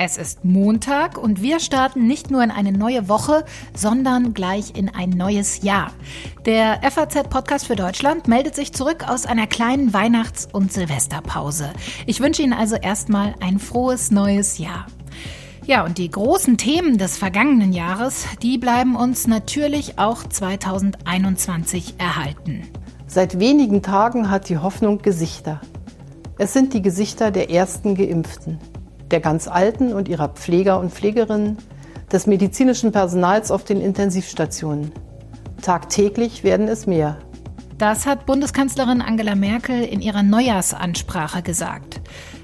Es ist Montag und wir starten nicht nur in eine neue Woche, sondern gleich in ein neues Jahr. Der FAZ-Podcast für Deutschland meldet sich zurück aus einer kleinen Weihnachts- und Silvesterpause. Ich wünsche Ihnen also erstmal ein frohes neues Jahr. Ja, und die großen Themen des vergangenen Jahres, die bleiben uns natürlich auch 2021 erhalten. Seit wenigen Tagen hat die Hoffnung Gesichter. Es sind die Gesichter der ersten Geimpften der ganz Alten und ihrer Pfleger und Pflegerinnen, des medizinischen Personals auf den Intensivstationen. Tagtäglich werden es mehr. Das hat Bundeskanzlerin Angela Merkel in ihrer Neujahrsansprache gesagt.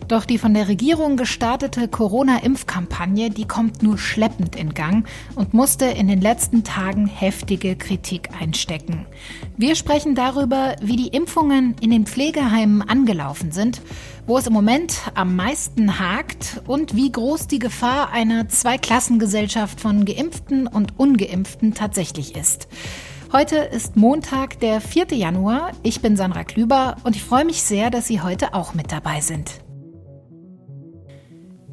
Doch die von der Regierung gestartete Corona-Impfkampagne, die kommt nur schleppend in Gang und musste in den letzten Tagen heftige Kritik einstecken. Wir sprechen darüber, wie die Impfungen in den Pflegeheimen angelaufen sind, wo es im Moment am meisten hakt und wie groß die Gefahr einer Zweiklassengesellschaft von Geimpften und Ungeimpften tatsächlich ist. Heute ist Montag, der 4. Januar. Ich bin Sandra Klüber und ich freue mich sehr, dass Sie heute auch mit dabei sind.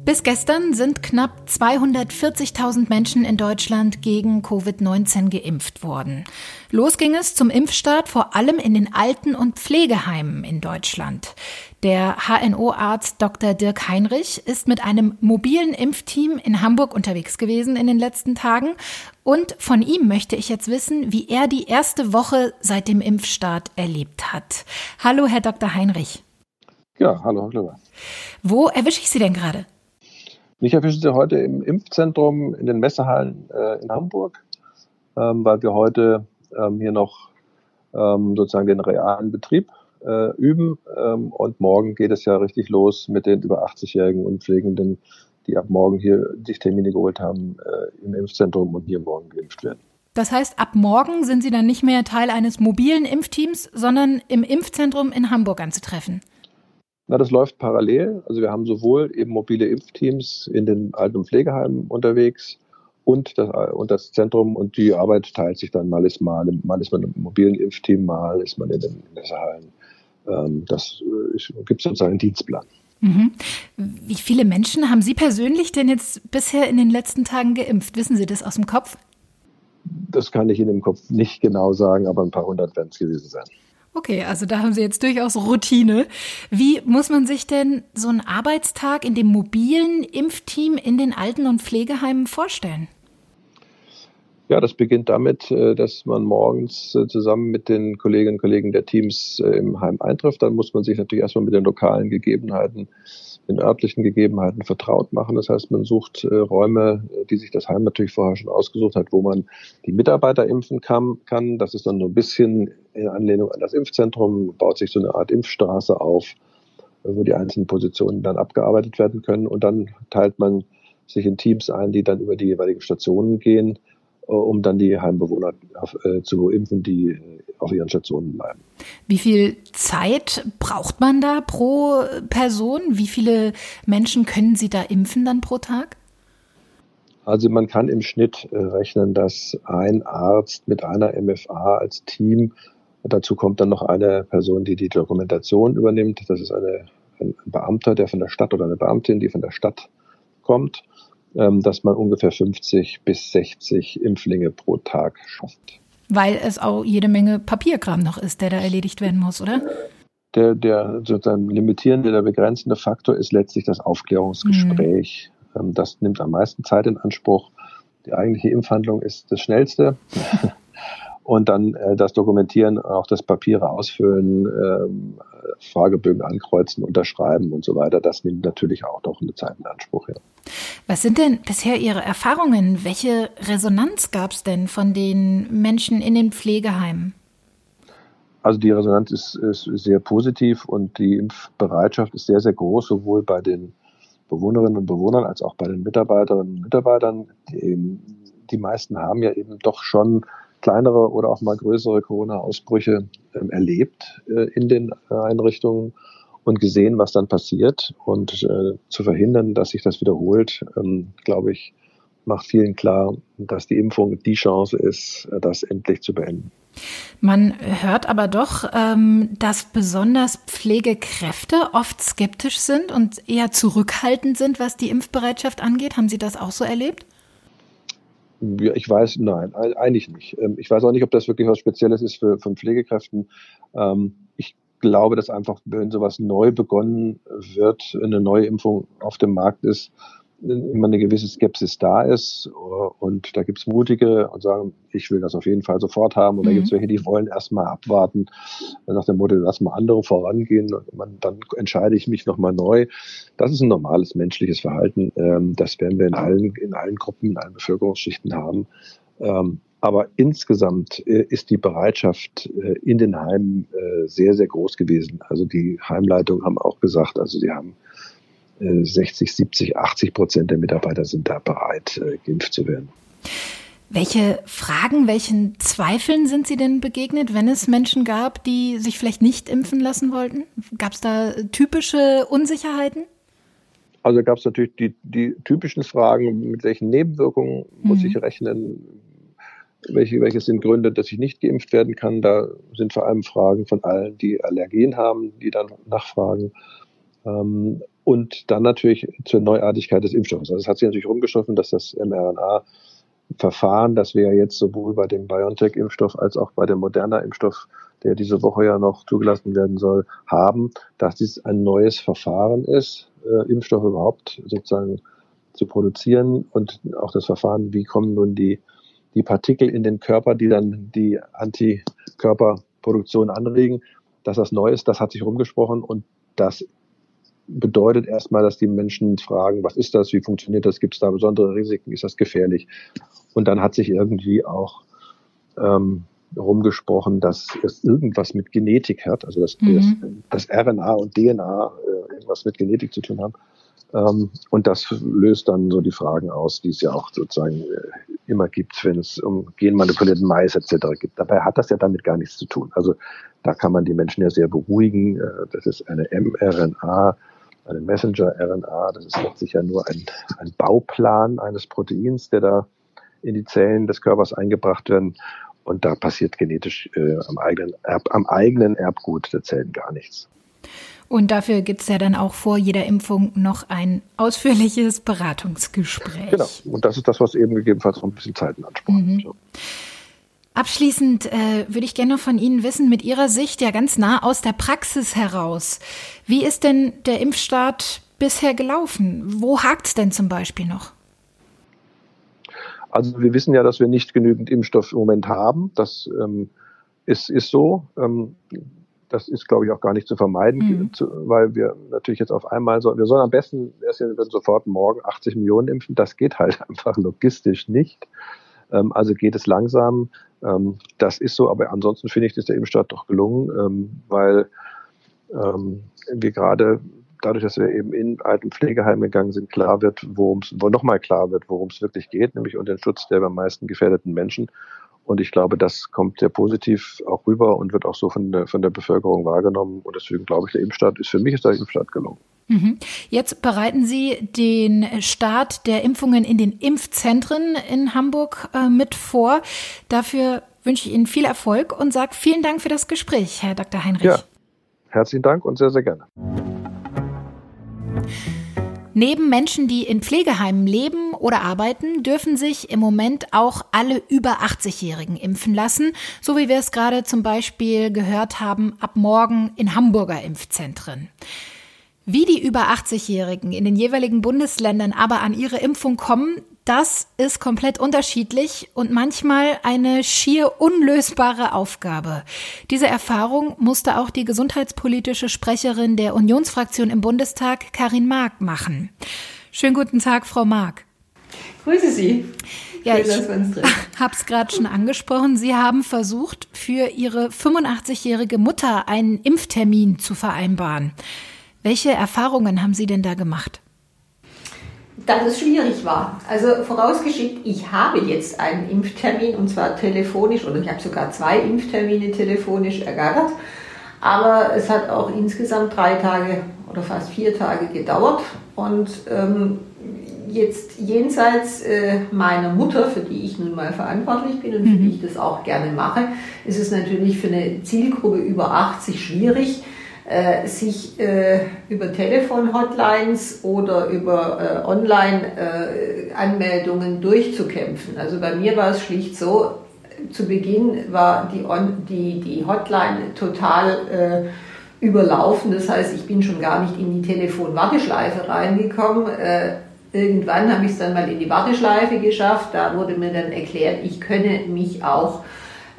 Bis gestern sind knapp 240.000 Menschen in Deutschland gegen Covid-19 geimpft worden. Los ging es zum Impfstart vor allem in den Alten- und Pflegeheimen in Deutschland. Der HNO-Arzt Dr. Dirk Heinrich ist mit einem mobilen Impfteam in Hamburg unterwegs gewesen in den letzten Tagen. Und von ihm möchte ich jetzt wissen, wie er die erste Woche seit dem Impfstart erlebt hat. Hallo, Herr Dr. Heinrich. Ja, hallo, hallo. Wo erwische ich Sie denn gerade? Mich erwischen Sie heute im Impfzentrum in den Messehallen äh, in Hamburg, ähm, weil wir heute ähm, hier noch ähm, sozusagen den realen Betrieb äh, üben. Ähm, und morgen geht es ja richtig los mit den über 80-Jährigen und Pflegenden, die ab morgen hier sich Termine geholt haben äh, im Impfzentrum und hier morgen geimpft werden. Das heißt, ab morgen sind Sie dann nicht mehr Teil eines mobilen Impfteams, sondern im Impfzentrum in Hamburg anzutreffen. Na, das läuft parallel. Also wir haben sowohl eben mobile Impfteams in den Alten- und Pflegeheimen unterwegs und das, und das Zentrum und die Arbeit teilt sich dann mal ist mal, mal ist man im mobilen Impfteam, mal ist man in den Messehallen. Ähm, das äh, gibt sozusagen einen Dienstplan. Mhm. Wie viele Menschen haben Sie persönlich denn jetzt bisher in den letzten Tagen geimpft? Wissen Sie das aus dem Kopf? Das kann ich Ihnen im Kopf nicht genau sagen, aber ein paar hundert werden es gewesen sein. Okay, also da haben Sie jetzt durchaus Routine. Wie muss man sich denn so einen Arbeitstag in dem mobilen Impfteam in den Alten- und Pflegeheimen vorstellen? Ja, das beginnt damit, äh, dass man morgens äh, zusammen mit den Kolleginnen und Kollegen der Teams äh, im Heim eintrifft. Dann muss man sich natürlich erstmal mit den lokalen Gegebenheiten, den örtlichen Gegebenheiten vertraut machen. Das heißt, man sucht Räume, die sich das Heim natürlich vorher schon ausgesucht hat, wo man die Mitarbeiter impfen kann. Das ist dann so ein bisschen in Anlehnung an das Impfzentrum, baut sich so eine Art Impfstraße auf, wo die einzelnen Positionen dann abgearbeitet werden können. Und dann teilt man sich in Teams ein, die dann über die jeweiligen Stationen gehen äh, um dann die Heimbewohner äh, zu impfen, die äh, auf ihren Stationen bleiben. Wie viel Zeit braucht man da pro Person? Wie viele Menschen können Sie da impfen dann pro Tag? Also man kann im Schnitt rechnen, dass ein Arzt mit einer MFA als Team, dazu kommt dann noch eine Person, die die Dokumentation übernimmt. Das ist eine, ein Beamter, der von der Stadt oder eine Beamtin, die von der Stadt kommt dass man ungefähr 50 bis 60 Impflinge pro Tag schafft. Weil es auch jede Menge Papierkram noch ist, der da erledigt werden muss, oder? Der, der sozusagen limitierende, der begrenzende Faktor ist letztlich das Aufklärungsgespräch. Mhm. Das nimmt am meisten Zeit in Anspruch. Die eigentliche Impfhandlung ist das Schnellste. Und dann äh, das Dokumentieren, auch das Papiere ausfüllen, ähm, Fragebögen ankreuzen, unterschreiben und so weiter, das nimmt natürlich auch noch eine Zeit in Anspruch. Ja. Was sind denn bisher Ihre Erfahrungen? Welche Resonanz gab es denn von den Menschen in den Pflegeheimen? Also die Resonanz ist, ist sehr positiv und die Impfbereitschaft ist sehr, sehr groß, sowohl bei den Bewohnerinnen und Bewohnern als auch bei den Mitarbeiterinnen und Mitarbeitern. Die, die meisten haben ja eben doch schon kleinere oder auch mal größere Corona-Ausbrüche ähm, erlebt äh, in den äh, Einrichtungen und gesehen, was dann passiert. Und äh, zu verhindern, dass sich das wiederholt, ähm, glaube ich, macht vielen klar, dass die Impfung die Chance ist, äh, das endlich zu beenden. Man hört aber doch, ähm, dass besonders Pflegekräfte oft skeptisch sind und eher zurückhaltend sind, was die Impfbereitschaft angeht. Haben Sie das auch so erlebt? Ja, ich weiß, nein, eigentlich nicht. Ähm, ich weiß auch nicht, ob das wirklich was Spezielles ist für, für Pflegekräften. Ähm, ich glaube, dass einfach, wenn sowas neu begonnen wird, eine neue Impfung auf dem Markt ist, immer eine gewisse Skepsis da ist. Und da gibt es Mutige und sagen, ich will das auf jeden Fall sofort haben. Und mhm. da gibt es welche, die wollen erstmal abwarten, nach dem Motto, lass mal andere vorangehen und man, dann entscheide ich mich nochmal neu. Das ist ein normales menschliches Verhalten. Ähm, das werden wir in allen, in allen Gruppen, in allen Bevölkerungsschichten haben. Ähm, aber insgesamt äh, ist die Bereitschaft äh, in den Heimen äh, sehr, sehr groß gewesen. Also die Heimleitungen haben auch gesagt, also sie haben 60, 70, 80 Prozent der Mitarbeiter sind da bereit, äh, geimpft zu werden. Welche Fragen, welchen Zweifeln sind Sie denn begegnet, wenn es Menschen gab, die sich vielleicht nicht impfen lassen wollten? Gab es da typische Unsicherheiten? Also gab es natürlich die, die, typischen Fragen, mit welchen Nebenwirkungen mhm. muss ich rechnen? Welche, welche sind Gründe, dass ich nicht geimpft werden kann? Da sind vor allem Fragen von allen, die Allergien haben, die dann nachfragen. Ähm, und dann natürlich zur Neuartigkeit des Impfstoffes. Also es hat sich natürlich rumgeschossen, dass das mRNA-Verfahren, das wir ja jetzt sowohl bei dem BioNTech-Impfstoff als auch bei dem Moderna-Impfstoff, der diese Woche ja noch zugelassen werden soll, haben, dass dies ein neues Verfahren ist, äh, Impfstoffe überhaupt sozusagen zu produzieren und auch das Verfahren, wie kommen nun die, die Partikel in den Körper, die dann die Antikörperproduktion anregen, dass das neu ist, das hat sich rumgesprochen und das bedeutet erstmal, dass die Menschen fragen, was ist das, wie funktioniert das, gibt es da besondere Risiken, ist das gefährlich? Und dann hat sich irgendwie auch ähm, rumgesprochen, dass es irgendwas mit Genetik hat, also dass, mhm. das, das, RNA und DNA äh, irgendwas mit Genetik zu tun haben. Ähm, und das löst dann so die Fragen aus, die es ja auch sozusagen äh, immer gibt, wenn es um genmanipulierten Mais etc. gibt. Dabei hat das ja damit gar nichts zu tun. Also da kann man die Menschen ja sehr beruhigen. Äh, das ist eine mRNA, eine Messenger-RNA. Das ist letztlich ja nur ein, ein Bauplan eines Proteins, der da in die Zellen des Körpers eingebracht werden. Und da passiert genetisch äh, am, eigenen Erb, am eigenen Erbgut der Zellen gar nichts. Und dafür gibt es ja dann auch vor jeder Impfung noch ein ausführliches Beratungsgespräch. Genau. Und das ist das, was eben gegebenenfalls noch ein bisschen Zeit in Anspruch mhm. So. Abschließend äh, würde ich gerne von Ihnen wissen, mit Ihrer Sicht ja ganz nah aus der Praxis heraus, wie ist denn der Impfstart bisher gelaufen? Wo hakt es denn zum Beispiel noch? Also wir wissen ja, dass wir nicht genügend Impfstoff im Moment haben. Das ähm, ist, ist so. Ähm, das ist, glaube ich, auch gar nicht zu vermeiden, mhm. zu, weil wir natürlich jetzt auf einmal so, wir sollen am besten, wir würden sofort morgen 80 Millionen impfen. Das geht halt einfach logistisch nicht. Ähm, also geht es langsam. Ähm, das ist so, aber ansonsten finde ich, ist der Impfstart doch gelungen, ähm, weil ähm, wir gerade dadurch, dass wir eben in alten Pflegeheimen gegangen sind, klar wird, worum es, wo nochmal klar wird, worum es wirklich geht, nämlich um den Schutz der am meisten gefährdeten Menschen. Und ich glaube, das kommt sehr positiv auch rüber und wird auch so von der, von der Bevölkerung wahrgenommen. Und deswegen glaube ich, der Impfstart ist für mich ist der Impfstart gelungen. Mhm. Jetzt bereiten Sie den Start der Impfungen in den Impfzentren in Hamburg äh, mit vor. Dafür wünsche ich Ihnen viel Erfolg und sage vielen Dank für das Gespräch, Herr Dr. Heinrich. Ja, herzlichen Dank und sehr, sehr gerne. Neben Menschen, die in Pflegeheimen leben oder arbeiten, dürfen sich im Moment auch alle über 80-Jährigen impfen lassen, so wie wir es gerade zum Beispiel gehört haben, ab morgen in Hamburger Impfzentren. Wie die über 80-Jährigen in den jeweiligen Bundesländern aber an ihre Impfung kommen, das ist komplett unterschiedlich und manchmal eine schier unlösbare Aufgabe. Diese Erfahrung musste auch die gesundheitspolitische Sprecherin der Unionsfraktion im Bundestag, Karin Mark, machen. Schönen guten Tag, Frau Mark. Grüße Sie. Ja, ich habe es gerade schon angesprochen. Sie haben versucht, für Ihre 85-jährige Mutter einen Impftermin zu vereinbaren. Welche Erfahrungen haben Sie denn da gemacht? dass es schwierig war. Also vorausgeschickt, ich habe jetzt einen Impftermin und zwar telefonisch oder ich habe sogar zwei Impftermine telefonisch ergattert. Aber es hat auch insgesamt drei Tage oder fast vier Tage gedauert. Und ähm, jetzt jenseits äh, meiner Mutter, für die ich nun mal verantwortlich bin und für die mhm. ich das auch gerne mache, ist es natürlich für eine Zielgruppe über 80 schwierig, sich äh, über Telefon-Hotlines oder über äh, Online-Anmeldungen durchzukämpfen. Also bei mir war es schlicht so, zu Beginn war die, On die, die Hotline total äh, überlaufen. Das heißt, ich bin schon gar nicht in die Telefon-Warteschleife reingekommen. Äh, irgendwann habe ich es dann mal in die Warteschleife geschafft. Da wurde mir dann erklärt, ich könne mich auch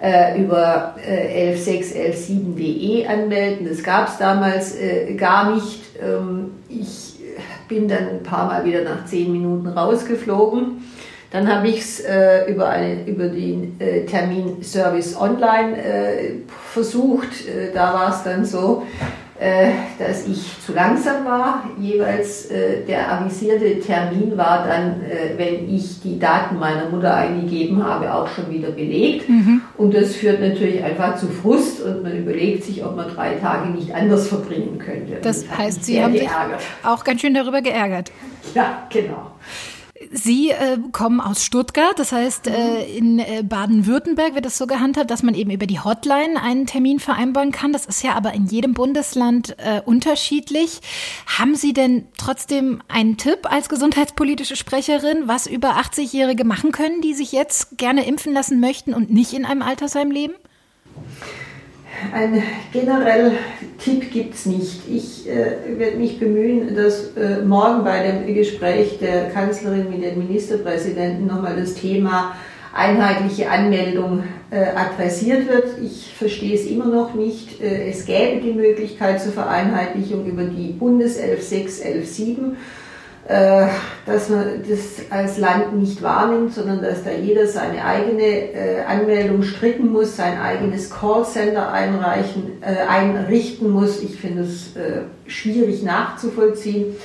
äh, über äh, 11.6, 11.7.de anmelden. Das gab es damals äh, gar nicht. Ähm, ich bin dann ein paar Mal wieder nach zehn Minuten rausgeflogen. Dann habe ich es äh, über, über den äh, Terminservice online äh, versucht. Äh, da war es dann so, dass ich zu langsam war. Jeweils äh, der avisierte Termin war dann, wenn ich die Daten meiner Mutter eingegeben habe, auch schon wieder belegt. Mhm. Und das führt natürlich einfach zu Frust und man überlegt sich, ob man drei Tage nicht anders verbringen könnte. Das heißt, Sie haben geärgert. sich auch ganz schön darüber geärgert. Ja, genau. Sie äh, kommen aus Stuttgart, das heißt, äh, in äh, Baden-Württemberg wird es so gehandhabt, dass man eben über die Hotline einen Termin vereinbaren kann. Das ist ja aber in jedem Bundesland äh, unterschiedlich. Haben Sie denn trotzdem einen Tipp als gesundheitspolitische Sprecherin, was über 80-Jährige machen können, die sich jetzt gerne impfen lassen möchten und nicht in einem Altersheim leben? Ein generell Tipp gibt es nicht. Ich äh, werde mich bemühen, dass äh, morgen bei dem Gespräch der Kanzlerin mit dem Ministerpräsidenten nochmal das Thema einheitliche Anmeldung äh, adressiert wird. Ich verstehe es immer noch nicht. Äh, es gäbe die Möglichkeit zur Vereinheitlichung über die Bundes 11.6, 11.7 äh, dass man das als Land nicht wahrnimmt, sondern dass da jeder seine eigene äh, Anmeldung stricken muss, sein eigenes Callcenter einreichen, äh, einrichten muss. Ich finde es schwierig nachzuvollziehen.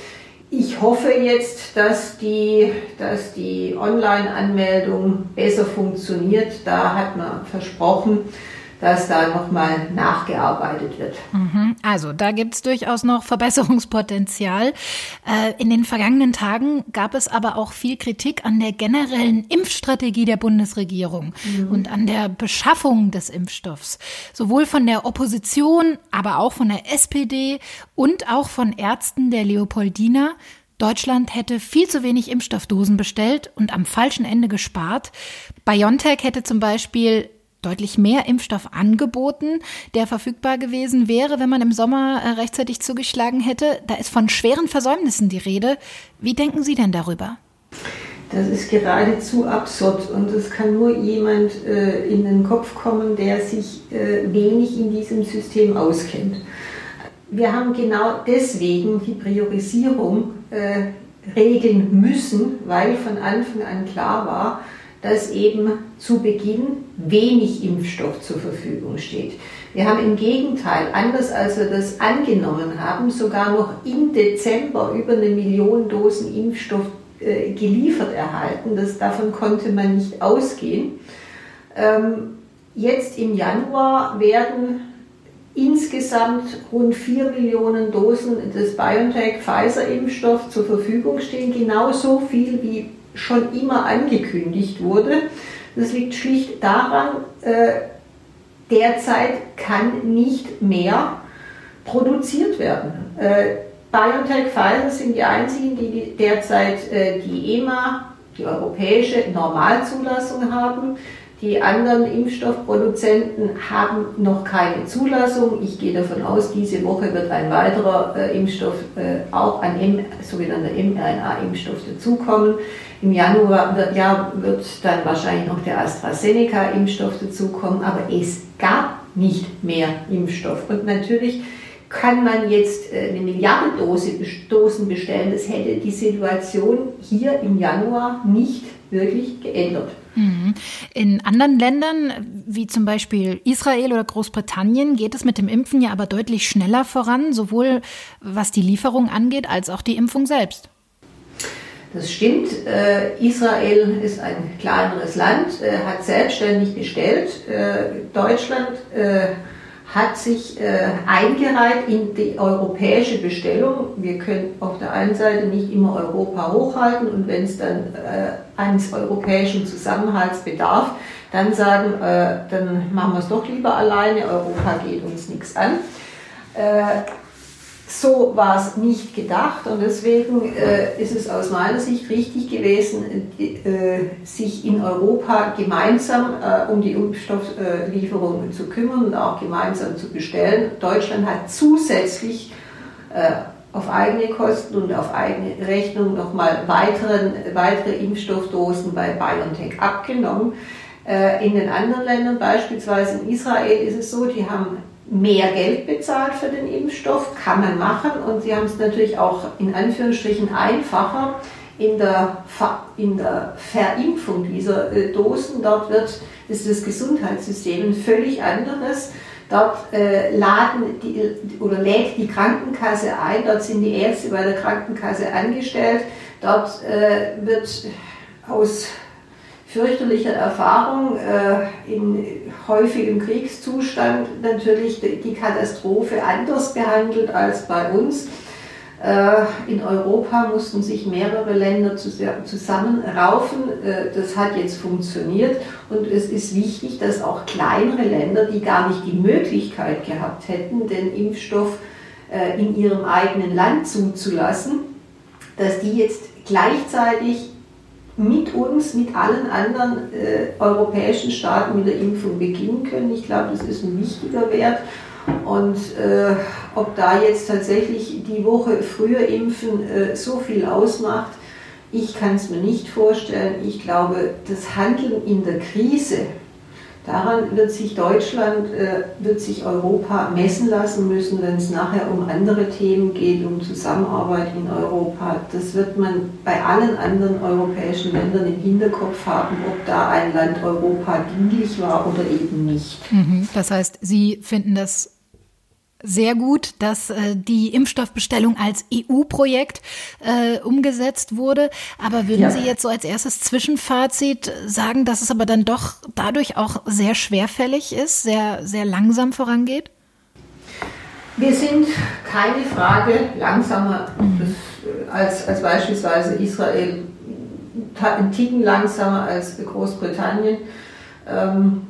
Ich hoffe jetzt, dass die, dass die Online-Anmeldung besser funktioniert. Da hat man versprochen, dass da nochmal nachgearbeitet wird. Mhm. Also da gibt es durchaus noch Verbesserungspotenzial. Äh, in den vergangenen Tagen gab es aber auch viel Kritik an der generellen Impfstrategie der Bundesregierung mhm. und an der Beschaffung des Impfstoffs. Sowohl von der Opposition, aber auch von der SPD und auch von Ärzten der Leopoldina. Deutschland hätte viel zu wenig Impfstoffdosen bestellt und am falschen Ende gespart. BioNTech hätte zum Beispiel deutlich mehr Impfstoff angeboten, der verfügbar gewesen wäre, wenn man im Sommer äh, rechtzeitig zugeschlagen hätte. Da ist von schweren Versäumnissen die Rede. Wie denken Sie denn darüber? Das ist geradezu absurd und es kann nur jemand äh, in den Kopf kommen, der sich äh, wenig in diesem System auskennt. Wir haben genau deswegen die Priorisierung äh, regeln müssen, weil von Anfang an klar war, dass eben zu Beginn wenig Impfstoff zur Verfügung steht. Wir haben im Gegenteil, anders als wir das angenommen haben, sogar noch im Dezember über eine Million Dosen Impfstoff äh, geliefert erhalten. Das, davon konnte man nicht ausgehen. Ähm, jetzt im Januar werden insgesamt rund 4 Millionen Dosen des BioNTech-Pfizer-Impfstoffs zur Verfügung stehen, genauso viel wie schon immer angekündigt wurde. Das liegt schlicht daran, äh, derzeit kann nicht mehr produziert werden. Äh, BioNTech, Pfizer sind die einzigen, die derzeit äh, die EMA, die europäische Normalzulassung haben. Die anderen Impfstoffproduzenten haben noch keine Zulassung. Ich gehe davon aus, diese Woche wird ein weiterer Impfstoff, auch ein sogenannter mRNA-Impfstoff dazukommen. Im Januar wird, ja, wird dann wahrscheinlich noch der AstraZeneca-Impfstoff dazukommen, aber es gab nicht mehr Impfstoff. Und natürlich kann man jetzt äh, eine Milliarde Dosen bestellen. Das hätte die Situation hier im Januar nicht wirklich geändert. Mhm. In anderen Ländern, wie zum Beispiel Israel oder Großbritannien, geht es mit dem Impfen ja aber deutlich schneller voran, sowohl was die Lieferung angeht, als auch die Impfung selbst. Das stimmt. Äh, Israel ist ein kleineres Land, äh, hat selbstständig bestellt. Äh, Deutschland hat sich eingereiht in die europäische Bestellung. Wir können auf der einen Seite nicht immer Europa hochhalten und wenn es dann eines europäischen Zusammenhalts bedarf, dann sagen, dann machen wir es doch lieber alleine, Europa geht uns nichts an. So war es nicht gedacht und deswegen äh, ist es aus meiner Sicht richtig gewesen, äh, sich in Europa gemeinsam äh, um die Impfstofflieferungen zu kümmern und auch gemeinsam zu bestellen. Deutschland hat zusätzlich äh, auf eigene Kosten und auf eigene Rechnung nochmal weitere Impfstoffdosen bei BioNTech abgenommen. Äh, in den anderen Ländern, beispielsweise in Israel, ist es so, die haben mehr Geld bezahlt für den Impfstoff, kann man machen und sie haben es natürlich auch in Anführungsstrichen einfacher in der, in der Verimpfung dieser äh, Dosen. Dort wird, ist das Gesundheitssystem ein völlig anderes. Dort äh, laden die, oder lädt die Krankenkasse ein, dort sind die Ärzte bei der Krankenkasse angestellt, dort äh, wird aus fürchterlicher Erfahrung äh, in häufigem Kriegszustand natürlich die Katastrophe anders behandelt als bei uns. Äh, in Europa mussten sich mehrere Länder zusammenraufen. Äh, das hat jetzt funktioniert und es ist wichtig, dass auch kleinere Länder, die gar nicht die Möglichkeit gehabt hätten, den Impfstoff äh, in ihrem eigenen Land zuzulassen, dass die jetzt gleichzeitig mit uns, mit allen anderen äh, europäischen Staaten mit der Impfung beginnen können. Ich glaube, das ist ein wichtiger Wert. Und äh, ob da jetzt tatsächlich die Woche früher impfen äh, so viel ausmacht, ich kann es mir nicht vorstellen. Ich glaube, das Handeln in der Krise, Daran wird sich Deutschland, äh, wird sich Europa messen lassen müssen, wenn es nachher um andere Themen geht, um Zusammenarbeit in Europa. Das wird man bei allen anderen europäischen Ländern im Hinterkopf haben, ob da ein Land Europa dienlich war oder eben nicht. Mhm. Das heißt, Sie finden das sehr gut, dass äh, die Impfstoffbestellung als EU-Projekt äh, umgesetzt wurde. Aber würden ja. Sie jetzt so als erstes Zwischenfazit sagen, dass es aber dann doch dadurch auch sehr schwerfällig ist, sehr, sehr langsam vorangeht? Wir sind keine Frage langsamer mhm. als, als beispielsweise Israel, ein Ticken langsamer als Großbritannien. Ähm,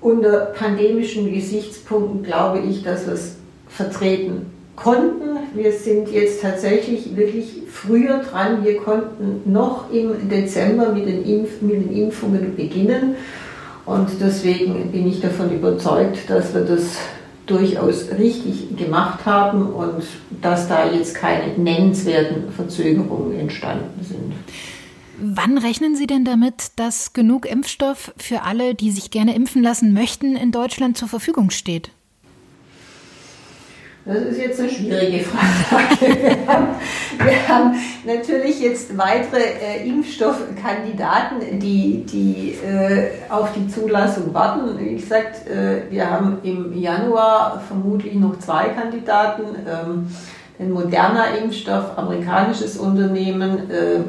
unter pandemischen Gesichtspunkten glaube ich, dass wir es vertreten konnten. Wir sind jetzt tatsächlich wirklich früher dran. Wir konnten noch im Dezember mit den, Impf mit den Impfungen beginnen. Und deswegen bin ich davon überzeugt, dass wir das durchaus richtig gemacht haben und dass da jetzt keine nennenswerten Verzögerungen entstanden sind. Wann rechnen Sie denn damit, dass genug Impfstoff für alle, die sich gerne impfen lassen möchten, in Deutschland zur Verfügung steht? Das ist jetzt eine schwierige Frage. Wir haben, wir haben natürlich jetzt weitere äh, Impfstoffkandidaten, die, die äh, auf die Zulassung warten. Wie gesagt, äh, wir haben im Januar vermutlich noch zwei Kandidaten. Ähm, den Moderna Impfstoff, amerikanisches Unternehmen, äh,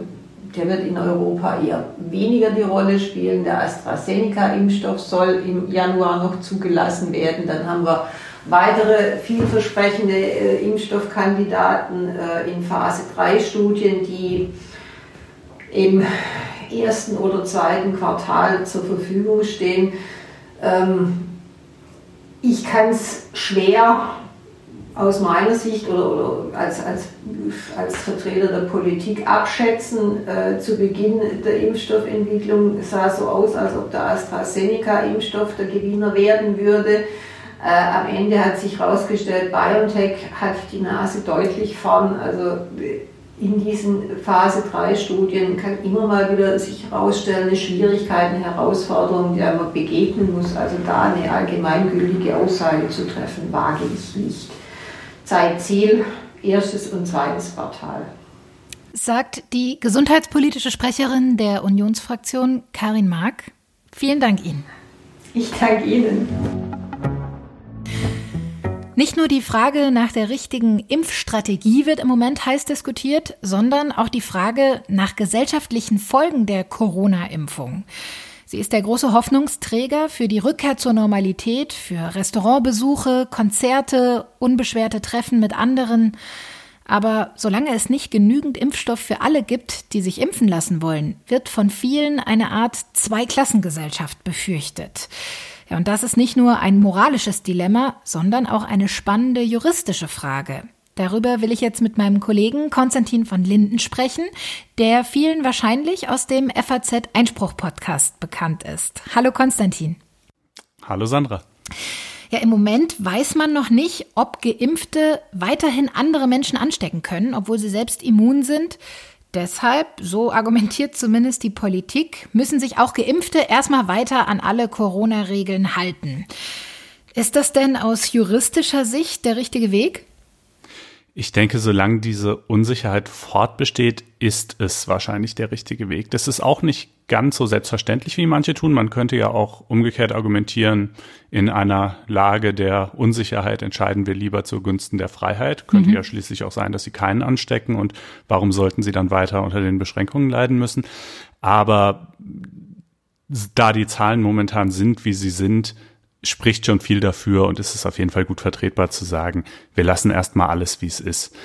der wird in Europa eher weniger die Rolle spielen. Der AstraZeneca-Impfstoff soll im Januar noch zugelassen werden. Dann haben wir weitere vielversprechende äh, Impfstoffkandidaten äh, in Phase 3 Studien, die im ersten oder zweiten Quartal zur Verfügung stehen. Ähm, ich kann es schwer aus meiner Sicht oder, oder als, als, als Vertreter der Politik abschätzen. Äh, zu Beginn der Impfstoffentwicklung sah so aus, als ob der AstraZeneca-Impfstoff der Gewinner werden würde. Äh, am Ende hat sich herausgestellt, BioNTech hat die Nase deutlich vorn. Also in diesen Phase 3 Studien kann immer mal wieder sich herausstellen, Schwierigkeiten, Herausforderungen, der man begegnen muss. Also da eine allgemeingültige Aussage zu treffen, wage ich nicht. Zeitziel erstes und zweites Quartal. Sagt die gesundheitspolitische Sprecherin der Unionsfraktion Karin Mark. Vielen Dank Ihnen. Ich danke Ihnen. Nicht nur die Frage nach der richtigen Impfstrategie wird im Moment heiß diskutiert, sondern auch die Frage nach gesellschaftlichen Folgen der Corona-Impfung. Sie ist der große Hoffnungsträger für die Rückkehr zur Normalität, für Restaurantbesuche, Konzerte, unbeschwerte Treffen mit anderen. Aber solange es nicht genügend Impfstoff für alle gibt, die sich impfen lassen wollen, wird von vielen eine Art Zweiklassengesellschaft befürchtet. Ja, und das ist nicht nur ein moralisches Dilemma, sondern auch eine spannende juristische Frage. Darüber will ich jetzt mit meinem Kollegen Konstantin von Linden sprechen, der vielen wahrscheinlich aus dem FAZ Einspruch Podcast bekannt ist. Hallo Konstantin. Hallo Sandra. Ja, im Moment weiß man noch nicht, ob Geimpfte weiterhin andere Menschen anstecken können, obwohl sie selbst immun sind. Deshalb, so argumentiert zumindest die Politik, müssen sich auch Geimpfte erstmal weiter an alle Corona-Regeln halten. Ist das denn aus juristischer Sicht der richtige Weg? Ich denke, solange diese Unsicherheit fortbesteht, ist es wahrscheinlich der richtige Weg. Das ist auch nicht ganz so selbstverständlich, wie manche tun. Man könnte ja auch umgekehrt argumentieren, in einer Lage der Unsicherheit entscheiden wir lieber zugunsten der Freiheit. Könnte mhm. ja schließlich auch sein, dass sie keinen anstecken und warum sollten sie dann weiter unter den Beschränkungen leiden müssen. Aber da die Zahlen momentan sind, wie sie sind, spricht schon viel dafür und es ist auf jeden Fall gut vertretbar zu sagen, wir lassen erstmal alles, wie es ist.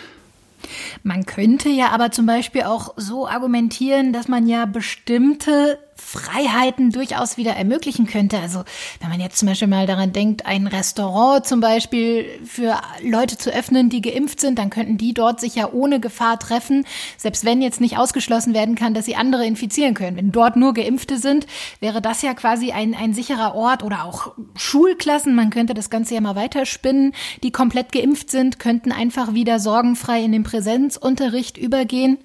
Man könnte ja aber zum Beispiel auch so argumentieren, dass man ja bestimmte Freiheiten durchaus wieder ermöglichen könnte. Also wenn man jetzt zum Beispiel mal daran denkt, ein Restaurant zum Beispiel für Leute zu öffnen, die geimpft sind, dann könnten die dort sich ja ohne Gefahr treffen, selbst wenn jetzt nicht ausgeschlossen werden kann, dass sie andere infizieren können. Wenn dort nur Geimpfte sind, wäre das ja quasi ein, ein sicherer Ort oder auch Schulklassen. Man könnte das Ganze ja mal weiterspinnen. Die komplett geimpft sind, könnten einfach wieder sorgenfrei in den Präsenzunterricht übergehen.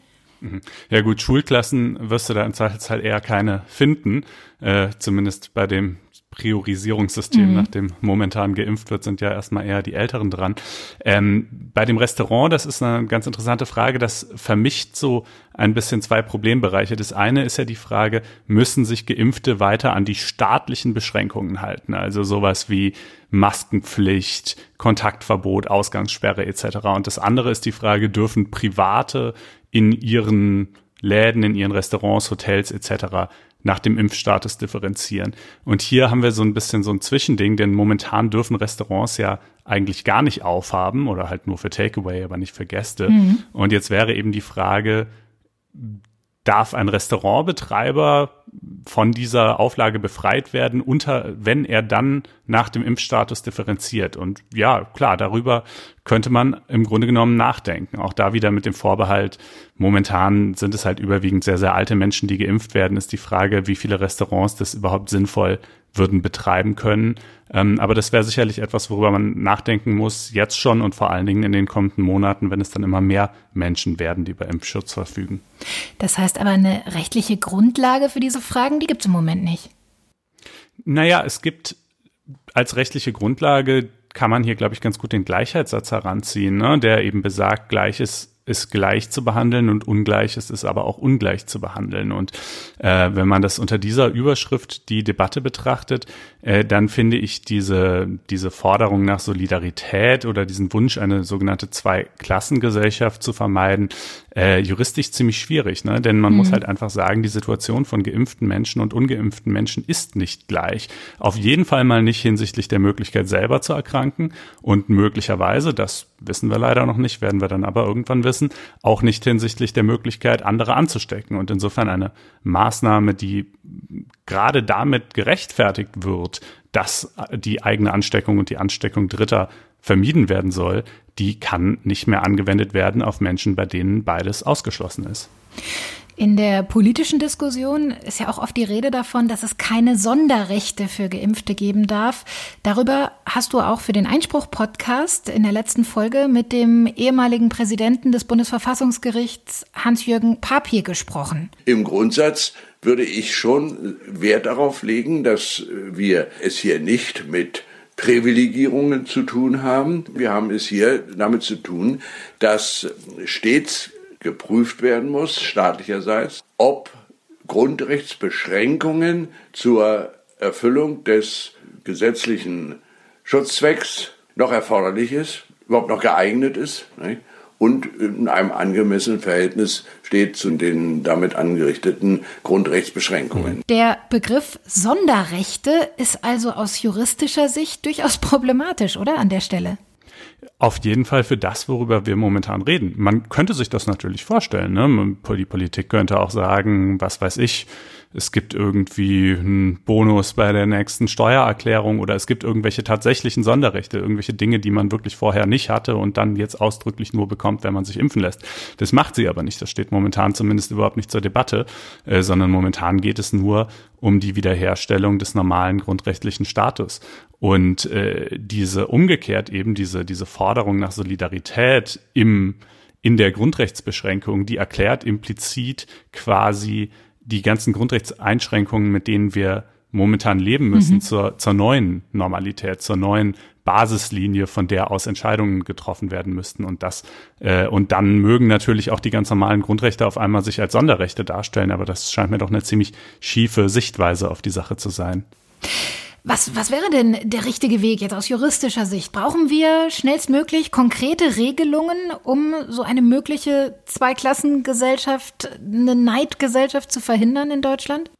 Ja gut, Schulklassen wirst du da im Zweifelsfall eher keine finden, äh, zumindest bei dem Priorisierungssystem, mhm. nach dem momentan geimpft wird, sind ja erstmal eher die Älteren dran. Ähm, bei dem Restaurant, das ist eine ganz interessante Frage, das vermischt so ein bisschen zwei Problembereiche. Das eine ist ja die Frage, müssen sich Geimpfte weiter an die staatlichen Beschränkungen halten? Also sowas wie Maskenpflicht, Kontaktverbot, Ausgangssperre etc. Und das andere ist die Frage, dürfen Private in ihren Läden, in ihren Restaurants, Hotels etc. nach dem Impfstatus differenzieren. Und hier haben wir so ein bisschen so ein Zwischending, denn momentan dürfen Restaurants ja eigentlich gar nicht aufhaben oder halt nur für Takeaway, aber nicht für Gäste. Mhm. Und jetzt wäre eben die Frage, darf ein Restaurantbetreiber von dieser Auflage befreit werden, unter, wenn er dann nach dem Impfstatus differenziert. Und ja, klar, darüber könnte man im Grunde genommen nachdenken. Auch da wieder mit dem Vorbehalt, momentan sind es halt überwiegend sehr, sehr alte Menschen, die geimpft werden, ist die Frage, wie viele Restaurants das überhaupt sinnvoll würden betreiben können. Ähm, aber das wäre sicherlich etwas, worüber man nachdenken muss, jetzt schon und vor allen Dingen in den kommenden Monaten, wenn es dann immer mehr Menschen werden, die über Impfschutz verfügen. Das heißt aber, eine rechtliche Grundlage für diese Fragen, die gibt es im Moment nicht. Naja, es gibt als rechtliche Grundlage kann man hier, glaube ich, ganz gut den Gleichheitssatz heranziehen, ne? der eben besagt, Gleiches ist gleich zu behandeln und Ungleiches ist aber auch ungleich zu behandeln. Und äh, wenn man das unter dieser Überschrift die Debatte betrachtet, äh, dann finde ich diese, diese Forderung nach Solidarität oder diesen Wunsch, eine sogenannte Zweiklassengesellschaft zu vermeiden, äh, juristisch ziemlich schwierig. Ne? Denn man mhm. muss halt einfach sagen, die Situation von geimpften Menschen und ungeimpften Menschen ist nicht gleich. Auf jeden Fall mal nicht hinsichtlich der Möglichkeit selber zu erkranken und möglicherweise, das wissen wir leider noch nicht, werden wir dann aber irgendwann wissen, auch nicht hinsichtlich der Möglichkeit, andere anzustecken. Und insofern eine Maßnahme, die gerade damit gerechtfertigt wird, dass die eigene Ansteckung und die Ansteckung Dritter vermieden werden soll, die kann nicht mehr angewendet werden auf Menschen, bei denen beides ausgeschlossen ist. In der politischen Diskussion ist ja auch oft die Rede davon, dass es keine Sonderrechte für Geimpfte geben darf. Darüber hast du auch für den Einspruch-Podcast in der letzten Folge mit dem ehemaligen Präsidenten des Bundesverfassungsgerichts Hans-Jürgen Papier gesprochen. Im Grundsatz würde ich schon Wert darauf legen, dass wir es hier nicht mit Privilegierungen zu tun haben. Wir haben es hier damit zu tun, dass stets geprüft werden muss, staatlicherseits, ob Grundrechtsbeschränkungen zur Erfüllung des gesetzlichen Schutzzwecks noch erforderlich ist, überhaupt noch geeignet ist. Nicht? Und in einem angemessenen Verhältnis steht zu den damit angerichteten Grundrechtsbeschränkungen. Der Begriff Sonderrechte ist also aus juristischer Sicht durchaus problematisch, oder an der Stelle? Auf jeden Fall für das, worüber wir momentan reden. Man könnte sich das natürlich vorstellen. Ne? Die Politik könnte auch sagen, was weiß ich, es gibt irgendwie einen Bonus bei der nächsten Steuererklärung oder es gibt irgendwelche tatsächlichen Sonderrechte, irgendwelche Dinge, die man wirklich vorher nicht hatte und dann jetzt ausdrücklich nur bekommt, wenn man sich impfen lässt. Das macht sie aber nicht. Das steht momentan zumindest überhaupt nicht zur Debatte, äh, sondern momentan geht es nur um die Wiederherstellung des normalen grundrechtlichen Status. Und äh, diese umgekehrt eben diese, diese Forderung nach Solidarität im, in der Grundrechtsbeschränkung, die erklärt implizit quasi die ganzen Grundrechtseinschränkungen, mit denen wir momentan leben müssen, mhm. zur, zur neuen Normalität, zur neuen Basislinie, von der aus Entscheidungen getroffen werden müssten. Und das, äh, und dann mögen natürlich auch die ganz normalen Grundrechte auf einmal sich als Sonderrechte darstellen, aber das scheint mir doch eine ziemlich schiefe Sichtweise auf die Sache zu sein. Was, was wäre denn der richtige Weg jetzt aus juristischer Sicht? Brauchen wir schnellstmöglich konkrete Regelungen, um so eine mögliche Zweiklassengesellschaft, eine Neidgesellschaft zu verhindern in Deutschland?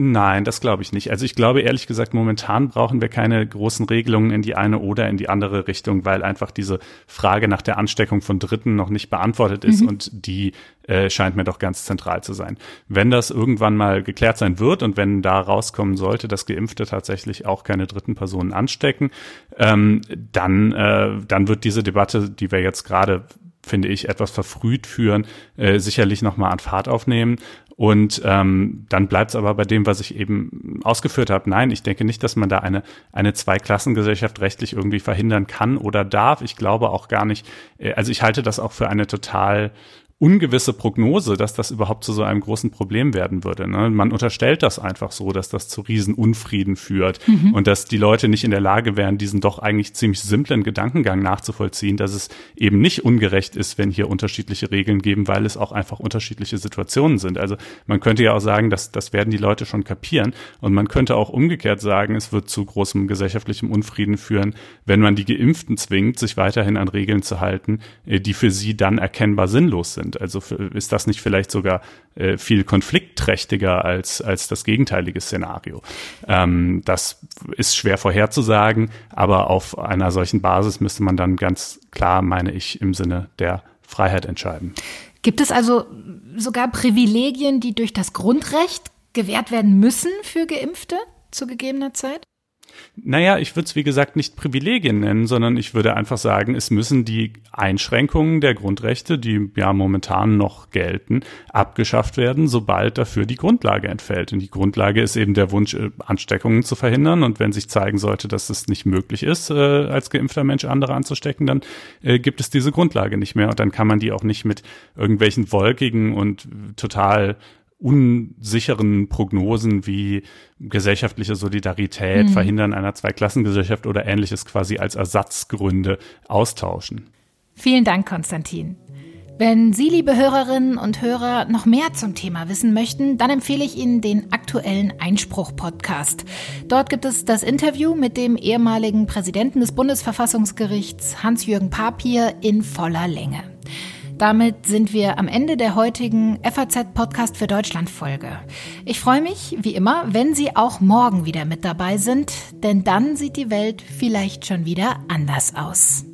Nein, das glaube ich nicht. Also ich glaube ehrlich gesagt, momentan brauchen wir keine großen Regelungen in die eine oder in die andere Richtung, weil einfach diese Frage nach der Ansteckung von Dritten noch nicht beantwortet ist mhm. und die äh, scheint mir doch ganz zentral zu sein. Wenn das irgendwann mal geklärt sein wird und wenn da rauskommen sollte, dass Geimpfte tatsächlich auch keine dritten Personen anstecken, ähm, dann, äh, dann wird diese Debatte, die wir jetzt gerade finde ich, etwas verfrüht führen, äh, sicherlich nochmal an Fahrt aufnehmen. Und ähm, dann bleibt es aber bei dem, was ich eben ausgeführt habe. Nein, ich denke nicht, dass man da eine, eine Zweiklassengesellschaft rechtlich irgendwie verhindern kann oder darf. Ich glaube auch gar nicht, äh, also ich halte das auch für eine total ungewisse Prognose, dass das überhaupt zu so einem großen Problem werden würde. Ne? Man unterstellt das einfach so, dass das zu Riesenunfrieden führt mhm. und dass die Leute nicht in der Lage wären, diesen doch eigentlich ziemlich simplen Gedankengang nachzuvollziehen, dass es eben nicht ungerecht ist, wenn hier unterschiedliche Regeln geben, weil es auch einfach unterschiedliche Situationen sind. Also man könnte ja auch sagen, dass das werden die Leute schon kapieren und man könnte auch umgekehrt sagen, es wird zu großem gesellschaftlichem Unfrieden führen, wenn man die Geimpften zwingt, sich weiterhin an Regeln zu halten, äh, die für sie dann erkennbar sinnlos sind sind. Also ist das nicht vielleicht sogar äh, viel konfliktträchtiger als, als das gegenteilige Szenario? Ähm, das ist schwer vorherzusagen, aber auf einer solchen Basis müsste man dann ganz klar, meine ich, im Sinne der Freiheit entscheiden. Gibt es also sogar Privilegien, die durch das Grundrecht gewährt werden müssen für Geimpfte zu gegebener Zeit? Naja, ich würde es wie gesagt nicht Privilegien nennen, sondern ich würde einfach sagen, es müssen die Einschränkungen der Grundrechte, die ja momentan noch gelten, abgeschafft werden, sobald dafür die Grundlage entfällt. Und die Grundlage ist eben der Wunsch, äh, Ansteckungen zu verhindern. Und wenn sich zeigen sollte, dass es nicht möglich ist, äh, als geimpfter Mensch andere anzustecken, dann äh, gibt es diese Grundlage nicht mehr. Und dann kann man die auch nicht mit irgendwelchen wolkigen und total unsicheren Prognosen wie gesellschaftliche Solidarität, mhm. Verhindern einer Zweiklassengesellschaft oder ähnliches quasi als Ersatzgründe austauschen. Vielen Dank, Konstantin. Wenn Sie, liebe Hörerinnen und Hörer, noch mehr zum Thema wissen möchten, dann empfehle ich Ihnen den aktuellen Einspruch-Podcast. Dort gibt es das Interview mit dem ehemaligen Präsidenten des Bundesverfassungsgerichts Hans-Jürgen Papier in voller Länge. Damit sind wir am Ende der heutigen FAZ Podcast für Deutschland Folge. Ich freue mich, wie immer, wenn Sie auch morgen wieder mit dabei sind, denn dann sieht die Welt vielleicht schon wieder anders aus.